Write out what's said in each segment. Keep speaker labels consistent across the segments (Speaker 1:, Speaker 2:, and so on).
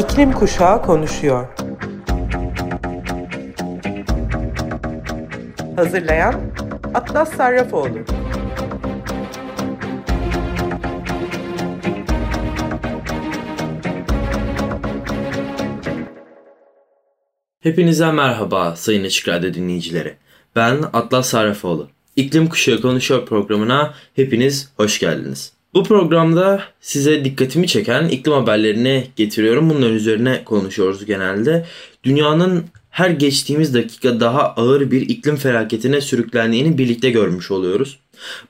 Speaker 1: İklim Kuşağı konuşuyor. Hazırlayan Atlas Sarrafoğlu.
Speaker 2: Hepinize merhaba sayın Açık Radyo dinleyicileri. Ben Atlas Sarrafoğlu. İklim Kuşağı Konuşuyor programına hepiniz hoş geldiniz. Bu programda size dikkatimi çeken iklim haberlerini getiriyorum. Bunların üzerine konuşuyoruz genelde. Dünyanın her geçtiğimiz dakika daha ağır bir iklim felaketine sürüklendiğini birlikte görmüş oluyoruz.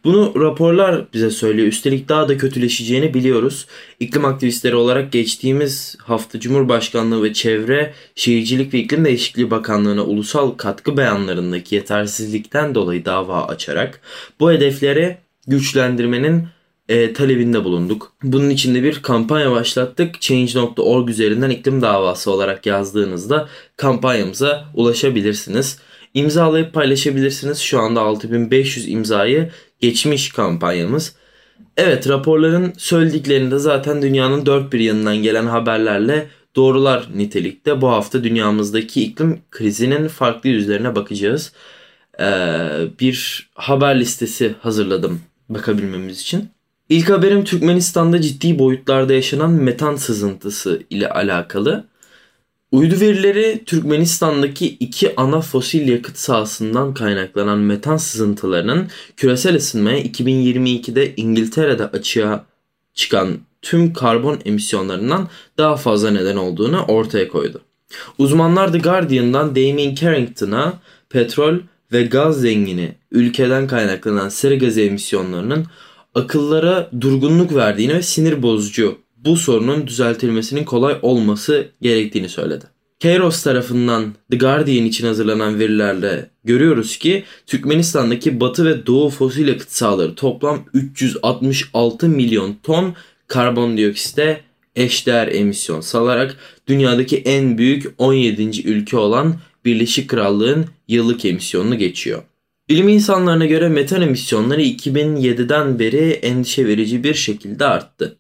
Speaker 2: Bunu raporlar bize söylüyor. Üstelik daha da kötüleşeceğini biliyoruz. İklim aktivistleri olarak geçtiğimiz hafta Cumhurbaşkanlığı ve Çevre, Şehircilik ve İklim Değişikliği Bakanlığı'na ulusal katkı beyanlarındaki yetersizlikten dolayı dava açarak bu hedefleri güçlendirmenin e, talebinde bulunduk. Bunun için de bir kampanya başlattık. Change.org üzerinden iklim davası olarak yazdığınızda kampanyamıza ulaşabilirsiniz. İmzalayıp paylaşabilirsiniz. Şu anda 6500 imzayı geçmiş kampanyamız. Evet raporların söylediklerinde zaten dünyanın dört bir yanından gelen haberlerle doğrular nitelikte. Bu hafta dünyamızdaki iklim krizinin farklı yüzlerine bakacağız. Ee, bir haber listesi hazırladım bakabilmemiz için. İlk haberim Türkmenistan'da ciddi boyutlarda yaşanan metan sızıntısı ile alakalı. Uydu verileri Türkmenistan'daki iki ana fosil yakıt sahasından kaynaklanan metan sızıntılarının küresel ısınmaya 2022'de İngiltere'de açığa çıkan tüm karbon emisyonlarından daha fazla neden olduğunu ortaya koydu. Uzmanlar The Guardian'dan Damien Carrington'a petrol ve gaz zengini ülkeden kaynaklanan sera gazı emisyonlarının akıllara durgunluk verdiğini ve sinir bozucu bu sorunun düzeltilmesinin kolay olması gerektiğini söyledi. Kairos tarafından The Guardian için hazırlanan verilerle görüyoruz ki Türkmenistan'daki batı ve doğu fosil yakıt sahaları toplam 366 milyon ton karbondioksite eşdeğer emisyon salarak dünyadaki en büyük 17. ülke olan Birleşik Krallığın yıllık emisyonunu geçiyor. Bilim insanlarına göre metan emisyonları 2007'den beri endişe verici bir şekilde arttı.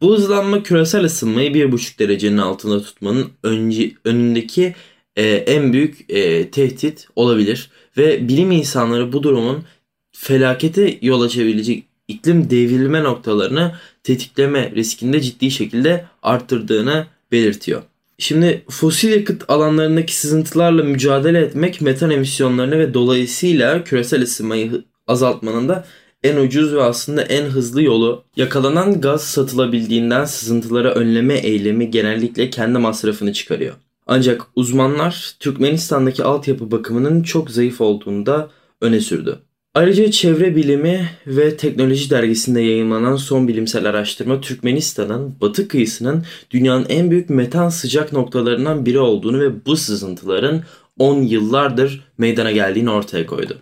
Speaker 2: Bu hızlanma küresel ısınmayı 1,5 derecenin altında tutmanın önce, önündeki e, en büyük e, tehdit olabilir. Ve bilim insanları bu durumun felakete yol açabilecek iklim devrilme noktalarını tetikleme riskinde ciddi şekilde arttırdığını belirtiyor. Şimdi fosil yakıt alanlarındaki sızıntılarla mücadele etmek metan emisyonlarını ve dolayısıyla küresel ısınmayı azaltmanın da en ucuz ve aslında en hızlı yolu. Yakalanan gaz satılabildiğinden sızıntıları önleme eylemi genellikle kendi masrafını çıkarıyor. Ancak uzmanlar Türkmenistan'daki altyapı bakımının çok zayıf olduğunu da öne sürdü. Ayrıca Çevre Bilimi ve Teknoloji dergisinde yayınlanan son bilimsel araştırma Türkmenistan'ın batı kıyısının dünyanın en büyük metan sıcak noktalarından biri olduğunu ve bu sızıntıların 10 yıllardır meydana geldiğini ortaya koydu.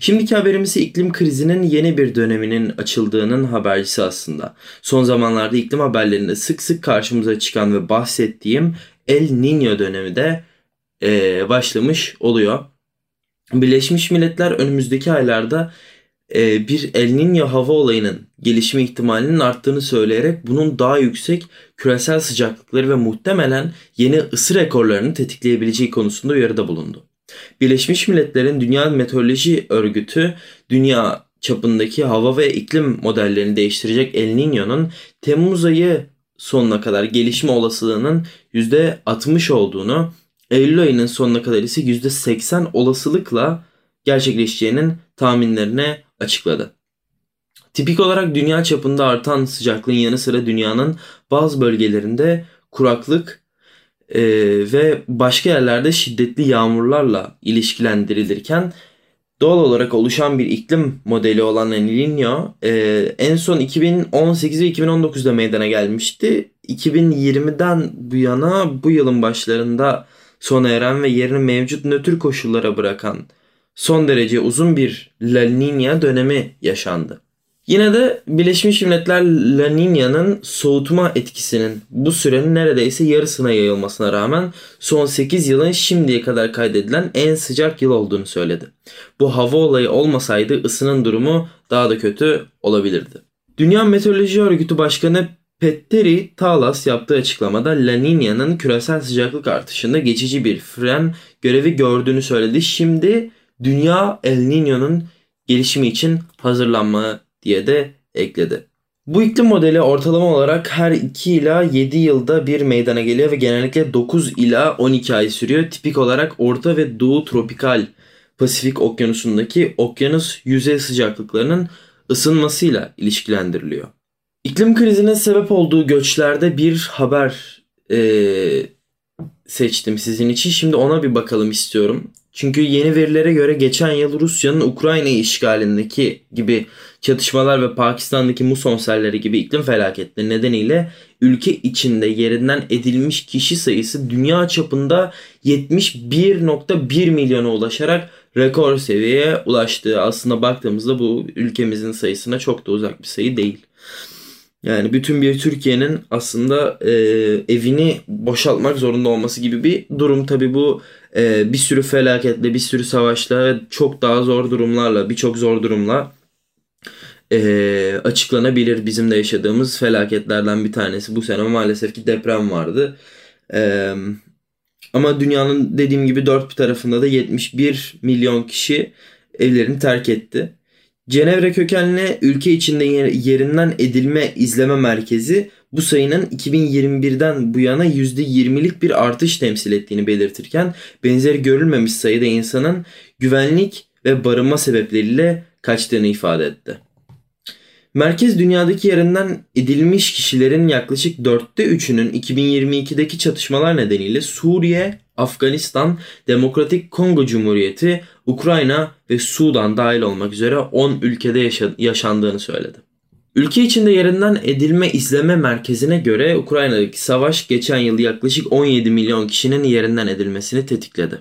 Speaker 2: Şimdiki haberimiz iklim krizinin yeni bir döneminin açıldığının habercisi aslında. Son zamanlarda iklim haberlerinde sık sık karşımıza çıkan ve bahsettiğim El Niño dönemi de e, başlamış oluyor. Birleşmiş Milletler önümüzdeki aylarda e, bir El Niño hava olayının gelişme ihtimalinin arttığını söyleyerek bunun daha yüksek küresel sıcaklıkları ve muhtemelen yeni ısı rekorlarını tetikleyebileceği konusunda uyarıda bulundu. Birleşmiş Milletler'in Dünya Meteoroloji Örgütü dünya çapındaki hava ve iklim modellerini değiştirecek El Niño'nun Temmuz ayı sonuna kadar gelişme olasılığının %60 olduğunu Eylül ayının sonuna kadar ise %80 olasılıkla gerçekleşeceğinin tahminlerini açıkladı. Tipik olarak dünya çapında artan sıcaklığın yanı sıra dünyanın bazı bölgelerinde kuraklık e, ve başka yerlerde şiddetli yağmurlarla ilişkilendirilirken doğal olarak oluşan bir iklim modeli olan El Niño e, en son 2018 ve 2019'da meydana gelmişti. 2020'den bu yana bu yılın başlarında sona eren ve yerini mevcut nötr koşullara bırakan son derece uzun bir La Niña dönemi yaşandı. Yine de Birleşmiş Milletler La Niña'nın soğutma etkisinin bu sürenin neredeyse yarısına yayılmasına rağmen son 8 yılın şimdiye kadar kaydedilen en sıcak yıl olduğunu söyledi. Bu hava olayı olmasaydı ısının durumu daha da kötü olabilirdi. Dünya Meteoroloji Örgütü Başkanı Petteri Talas yaptığı açıklamada La Niña'nın küresel sıcaklık artışında geçici bir fren görevi gördüğünü söyledi. Şimdi dünya El Niño'nun gelişimi için hazırlanma diye de ekledi. Bu iklim modeli ortalama olarak her 2 ila 7 yılda bir meydana geliyor ve genellikle 9 ila 12 ay sürüyor. Tipik olarak Orta ve Doğu Tropikal Pasifik Okyanusu'ndaki okyanus yüzey sıcaklıklarının ısınmasıyla ilişkilendiriliyor. İklim krizine sebep olduğu göçlerde bir haber e, seçtim sizin için. Şimdi ona bir bakalım istiyorum. Çünkü yeni verilere göre geçen yıl Rusya'nın Ukrayna işgalindeki gibi çatışmalar ve Pakistan'daki muson selleri gibi iklim felaketleri nedeniyle ülke içinde yerinden edilmiş kişi sayısı dünya çapında 71.1 milyona ulaşarak rekor seviyeye ulaştı. Aslında baktığımızda bu ülkemizin sayısına çok da uzak bir sayı değil. Yani bütün bir Türkiye'nin aslında e, evini boşaltmak zorunda olması gibi bir durum. Tabi bu e, bir sürü felaketle, bir sürü savaşla ve çok daha zor durumlarla, birçok zor durumla e, açıklanabilir. Bizim de yaşadığımız felaketlerden bir tanesi. Bu sene maalesef ki deprem vardı. E, ama dünyanın dediğim gibi dört bir tarafında da 71 milyon kişi evlerini terk etti. Cenevre kökenli ülke içinde yerinden edilme izleme merkezi bu sayının 2021'den bu yana %20'lik bir artış temsil ettiğini belirtirken benzeri görülmemiş sayıda insanın güvenlik ve barınma sebepleriyle kaçtığını ifade etti. Merkez dünyadaki yerinden edilmiş kişilerin yaklaşık dörtte üçünün 2022'deki çatışmalar nedeniyle Suriye, Afganistan, Demokratik Kongo Cumhuriyeti, Ukrayna ve Sudan dahil olmak üzere 10 ülkede yaşandığını söyledi. Ülke içinde yerinden edilme izleme merkezine göre Ukrayna'daki savaş geçen yıl yaklaşık 17 milyon kişinin yerinden edilmesini tetikledi.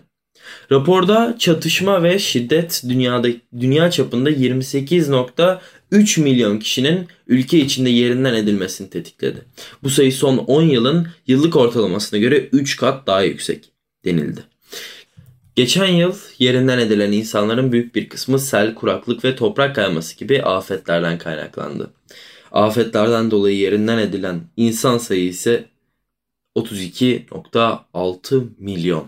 Speaker 2: Raporda çatışma ve şiddet dünyada dünya çapında 28.3 milyon kişinin ülke içinde yerinden edilmesini tetikledi. Bu sayı son 10 yılın yıllık ortalamasına göre 3 kat daha yüksek denildi. Geçen yıl yerinden edilen insanların büyük bir kısmı sel, kuraklık ve toprak kayması gibi afetlerden kaynaklandı. Afetlerden dolayı yerinden edilen insan sayısı 32.6 milyon.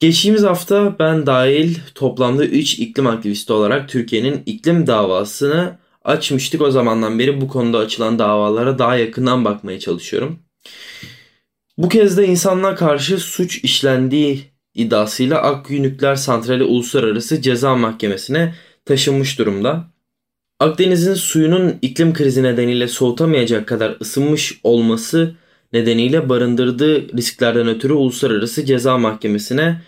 Speaker 2: Geçtiğimiz hafta ben dahil toplamda 3 iklim aktivisti olarak Türkiye'nin iklim davasını açmıştık. O zamandan beri bu konuda açılan davalara daha yakından bakmaya çalışıyorum. Bu kez de insanlığa karşı suç işlendiği iddiasıyla Akkuyu Nükleer Santrali Uluslararası Ceza Mahkemesi'ne taşınmış durumda. Akdeniz'in suyunun iklim krizi nedeniyle soğutamayacak kadar ısınmış olması nedeniyle barındırdığı risklerden ötürü Uluslararası Ceza Mahkemesi'ne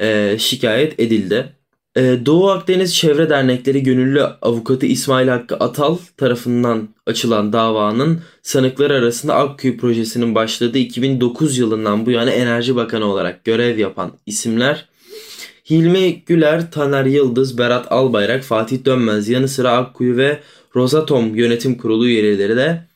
Speaker 2: e, şikayet edildi. E, Doğu Akdeniz Çevre Dernekleri Gönüllü Avukatı İsmail Hakkı Atal tarafından açılan davanın sanıkları arasında Akkuyu projesinin başladığı 2009 yılından bu yana Enerji Bakanı olarak görev yapan isimler Hilmi Güler, Taner Yıldız, Berat Albayrak, Fatih Dönmez yanı sıra Akkuyu ve Rosatom Yönetim Kurulu üyeleri de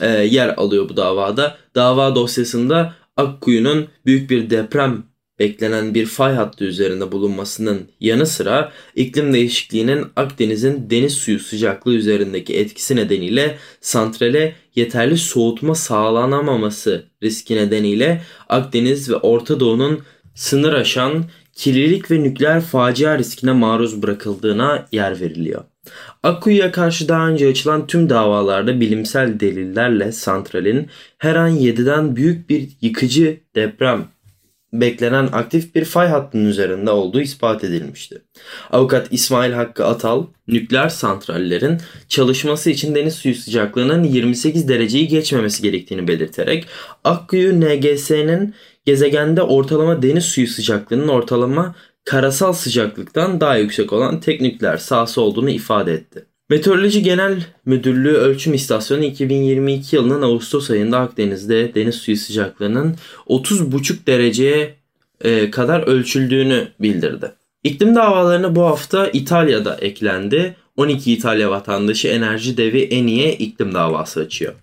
Speaker 2: e, yer alıyor bu davada. Dava dosyasında Akkuyu'nun büyük bir deprem beklenen bir fay hattı üzerinde bulunmasının yanı sıra iklim değişikliğinin Akdeniz'in deniz suyu sıcaklığı üzerindeki etkisi nedeniyle santrale yeterli soğutma sağlanamaması riski nedeniyle Akdeniz ve Orta Doğu'nun sınır aşan kirlilik ve nükleer facia riskine maruz bırakıldığına yer veriliyor. Akkuyu'ya karşı daha önce açılan tüm davalarda bilimsel delillerle santralin her an 7'den büyük bir yıkıcı deprem beklenen aktif bir fay hattının üzerinde olduğu ispat edilmişti. Avukat İsmail Hakkı Atal, nükleer santrallerin çalışması için deniz suyu sıcaklığının 28 dereceyi geçmemesi gerektiğini belirterek Akkuyu NGS'nin gezegende ortalama deniz suyu sıcaklığının ortalama karasal sıcaklıktan daha yüksek olan tek nükleer sahası olduğunu ifade etti. Meteoroloji Genel Müdürlüğü Ölçüm İstasyonu 2022 yılının Ağustos ayında Akdeniz'de deniz suyu sıcaklığının 30,5 dereceye e, kadar ölçüldüğünü bildirdi. İklim davalarına bu hafta İtalya'da eklendi. 12 İtalya vatandaşı enerji devi Eni'ye iklim davası açıyor.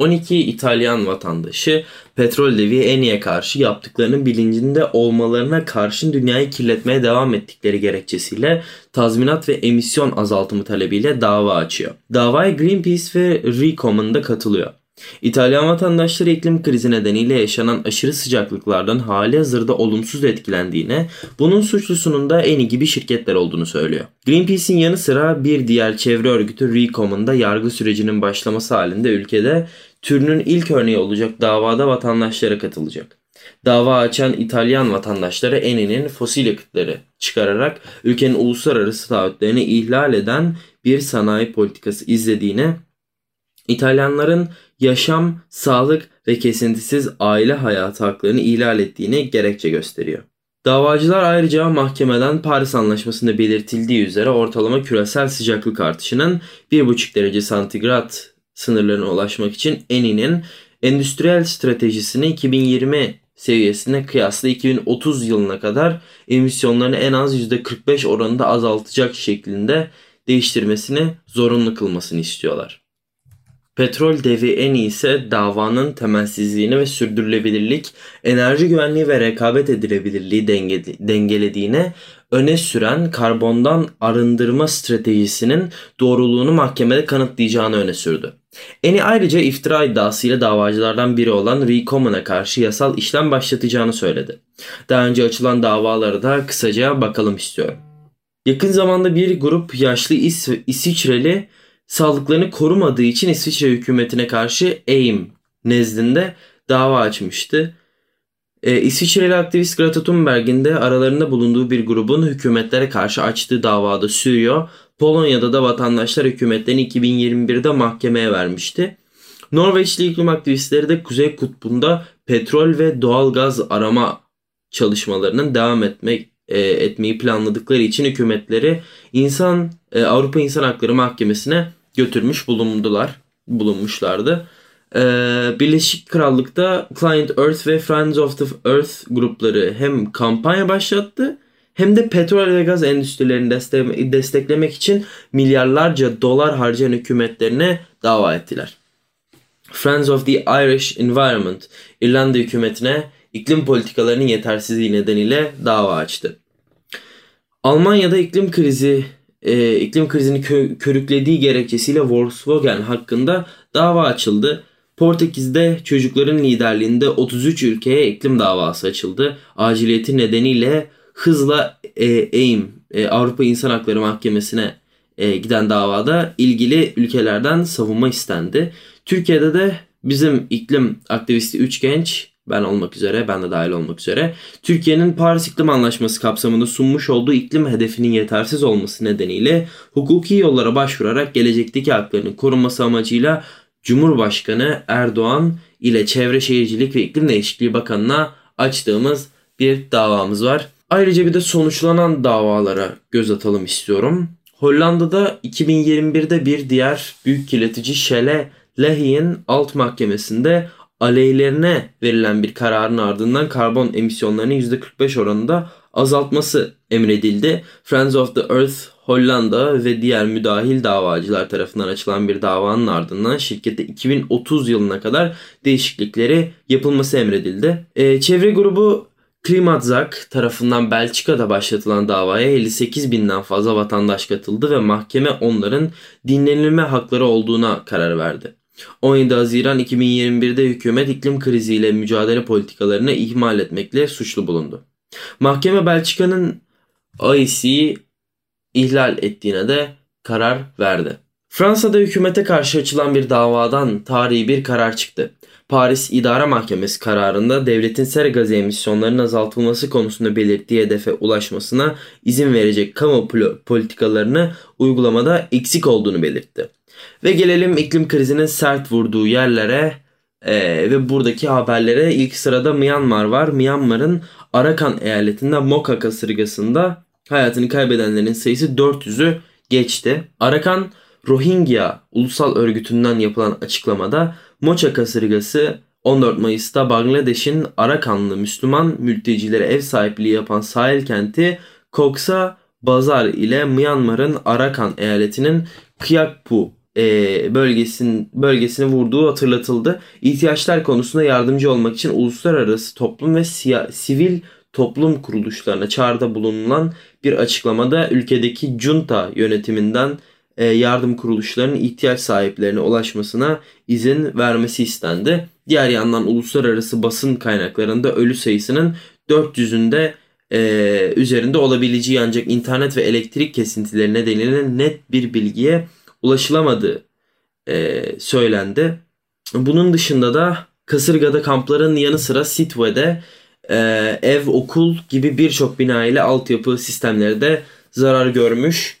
Speaker 2: 12 İtalyan vatandaşı petrol devi Eni'ye karşı yaptıklarının bilincinde olmalarına karşın dünyayı kirletmeye devam ettikleri gerekçesiyle tazminat ve emisyon azaltımı talebiyle dava açıyor. Davaya Greenpeace ve Recom'un da katılıyor. İtalyan vatandaşları iklim krizi nedeniyle yaşanan aşırı sıcaklıklardan hali hazırda olumsuz etkilendiğine, bunun suçlusunun da Eni gibi şirketler olduğunu söylüyor. Greenpeace'in yanı sıra bir diğer çevre örgütü Recom'un da yargı sürecinin başlaması halinde ülkede türünün ilk örneği olacak davada vatandaşlara katılacak. Dava açan İtalyan vatandaşları Eni'nin fosil yakıtları çıkararak ülkenin uluslararası taahhütlerini ihlal eden bir sanayi politikası izlediğine İtalyanların yaşam, sağlık ve kesintisiz aile hayatı haklarını ihlal ettiğini gerekçe gösteriyor. Davacılar ayrıca mahkemeden Paris Anlaşması'nda belirtildiği üzere ortalama küresel sıcaklık artışının 1,5 derece santigrat sınırlarına ulaşmak için Eni'nin endüstriyel stratejisini 2020 seviyesine kıyasla 2030 yılına kadar emisyonlarını en az %45 oranında azaltacak şeklinde değiştirmesini zorunlu kılmasını istiyorlar. Petrol devi en ise davanın temelsizliğini ve sürdürülebilirlik, enerji güvenliği ve rekabet edilebilirliği denge, dengelediğine öne süren karbondan arındırma stratejisinin doğruluğunu mahkemede kanıtlayacağını öne sürdü. Eni ayrıca iftira iddiasıyla davacılardan biri olan Recoman'a karşı yasal işlem başlatacağını söyledi. Daha önce açılan davaları da kısaca bakalım istiyorum. Yakın zamanda bir grup yaşlı İs İsviçreli sağlıklarını korumadığı için İsviçre hükümetine karşı AIM nezdinde dava açmıştı. E, İsviçreli aktivist Greta Thunberg'in de aralarında bulunduğu bir grubun hükümetlere karşı açtığı davada sürüyor. Polonya'da da vatandaşlar hükümetlerini 2021'de mahkemeye vermişti. Norveçli iklim aktivistleri de Kuzey Kutbu'nda petrol ve doğal gaz arama çalışmalarının devam etmek e, etmeyi planladıkları için hükümetleri insan e, Avrupa İnsan Hakları Mahkemesi'ne götürmüş bulundular, bulunmuşlardı. Ee, Birleşik Krallık'ta Client Earth ve Friends of the Earth grupları hem kampanya başlattı hem de petrol ve gaz endüstrilerini destek desteklemek için milyarlarca dolar harcayan hükümetlerine dava ettiler. Friends of the Irish Environment İrlanda hükümetine iklim politikalarının yetersizliği nedeniyle dava açtı. Almanya'da iklim krizi e, iklim krizini kö- körüklediği gerekçesiyle Volkswagen hakkında dava açıldı. Portekiz'de çocukların liderliğinde 33 ülkeye iklim davası açıldı. Aciliyeti nedeniyle hızla e, AIM e, Avrupa İnsan Hakları Mahkemesi'ne e, giden davada ilgili ülkelerden savunma istendi. Türkiye'de de bizim iklim aktivisti 3 genç ben olmak üzere, ben de dahil olmak üzere Türkiye'nin Paris İklim Anlaşması kapsamında sunmuş olduğu iklim hedefinin yetersiz olması nedeniyle hukuki yollara başvurarak gelecekteki haklarının korunması amacıyla Cumhurbaşkanı Erdoğan ile Çevre Şehircilik ve İklim Değişikliği Bakanı'na açtığımız bir davamız var. Ayrıca bir de sonuçlanan davalara göz atalım istiyorum. Hollanda'da 2021'de bir diğer büyük kirletici Shell'e Lehi'nin alt mahkemesinde aleyhlerine verilen bir kararın ardından karbon emisyonlarını %45 oranında azaltması emredildi. Friends of the Earth Hollanda ve diğer müdahil davacılar tarafından açılan bir davanın ardından şirkette 2030 yılına kadar değişiklikleri yapılması emredildi. Ee, çevre grubu Klimatzak tarafından Belçika'da başlatılan davaya 58 binden fazla vatandaş katıldı ve mahkeme onların dinlenilme hakları olduğuna karar verdi. 17 Haziran 2021'de hükümet iklim kriziyle mücadele politikalarını ihmal etmekle suçlu bulundu. Mahkeme Belçika'nın AIC'yi ihlal ettiğine de karar verdi. Fransa'da hükümete karşı açılan bir davadan tarihi bir karar çıktı. Paris İdare Mahkemesi kararında devletin sera gazı emisyonlarının azaltılması konusunda belirttiği hedefe ulaşmasına izin verecek kamu politikalarını uygulamada eksik olduğunu belirtti. Ve gelelim iklim krizinin sert vurduğu yerlere e, ve buradaki haberlere ilk sırada Myanmar var. Myanmar'ın Arakan eyaletinde Moka kasırgasında hayatını kaybedenlerin sayısı 400'ü geçti. Arakan Rohingya Ulusal Örgütü'nden yapılan açıklamada Mocha kasırgası 14 Mayıs'ta Bangladeş'in Arakanlı Müslüman mültecilere ev sahipliği yapan sahil kenti Koksa Bazar ile Myanmar'ın Arakan eyaletinin Kyakpu e, bölgesin, bölgesine vurduğu hatırlatıldı. İhtiyaçlar konusunda yardımcı olmak için uluslararası toplum ve siya, sivil toplum kuruluşlarına çağrıda bulunulan bir açıklamada ülkedeki junta yönetiminden yardım kuruluşlarının ihtiyaç sahiplerine ulaşmasına izin vermesi istendi. Diğer yandan uluslararası basın kaynaklarında ölü sayısının 400'ünde e, üzerinde olabileceği ancak internet ve elektrik kesintileri nedeniyle net bir bilgiye ulaşılamadığı e, söylendi. Bunun dışında da kasırgada kampların yanı sıra Sitwe'de e, ev, okul gibi birçok bina ile altyapı sistemleri de zarar görmüş.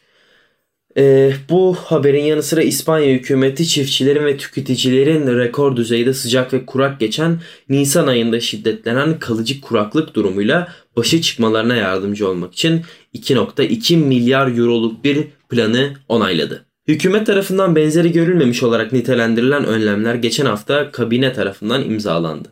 Speaker 2: E, bu haberin yanı sıra İspanya hükümeti çiftçilerin ve tüketicilerin rekor düzeyde sıcak ve kurak geçen Nisan ayında şiddetlenen kalıcı kuraklık durumuyla başa çıkmalarına yardımcı olmak için 2.2 milyar euroluk bir planı onayladı. Hükümet tarafından benzeri görülmemiş olarak nitelendirilen önlemler geçen hafta kabine tarafından imzalandı.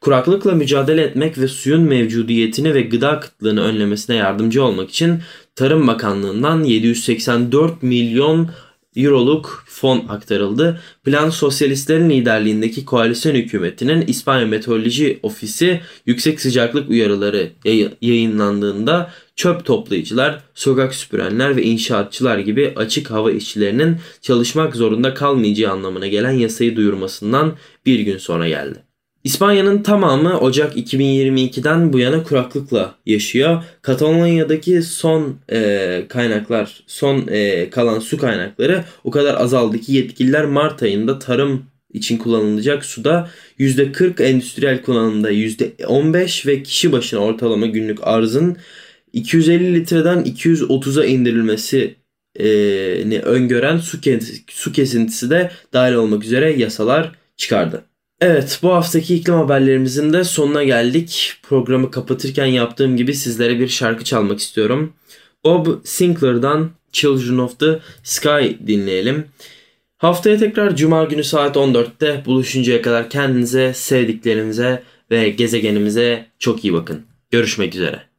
Speaker 2: Kuraklıkla mücadele etmek ve suyun mevcudiyetini ve gıda kıtlığını önlemesine yardımcı olmak için Tarım Bakanlığı'ndan 784 milyon euroluk fon aktarıldı. Plan sosyalistlerin liderliğindeki koalisyon hükümetinin İspanya Meteoroloji Ofisi yüksek sıcaklık uyarıları yayınlandığında çöp toplayıcılar, sokak süpürenler ve inşaatçılar gibi açık hava işçilerinin çalışmak zorunda kalmayacağı anlamına gelen yasayı duyurmasından bir gün sonra geldi. İspanya'nın tamamı Ocak 2022'den bu yana kuraklıkla yaşıyor. Katalonya'daki son e, kaynaklar, son e, kalan su kaynakları o kadar azaldı ki yetkililer Mart ayında tarım için kullanılacak suda %40 endüstriyel kullanımda %15 ve kişi başına ortalama günlük arzın 250 litreden 230'a indirilmesi ni öngören su kesintisi de dahil olmak üzere yasalar çıkardı. Evet bu haftaki iklim haberlerimizin de sonuna geldik. Programı kapatırken yaptığım gibi sizlere bir şarkı çalmak istiyorum. Bob Sinclair'dan Children of the Sky dinleyelim. Haftaya tekrar Cuma günü saat 14'te buluşuncaya kadar kendinize, sevdiklerinize ve gezegenimize çok iyi bakın. Görüşmek üzere.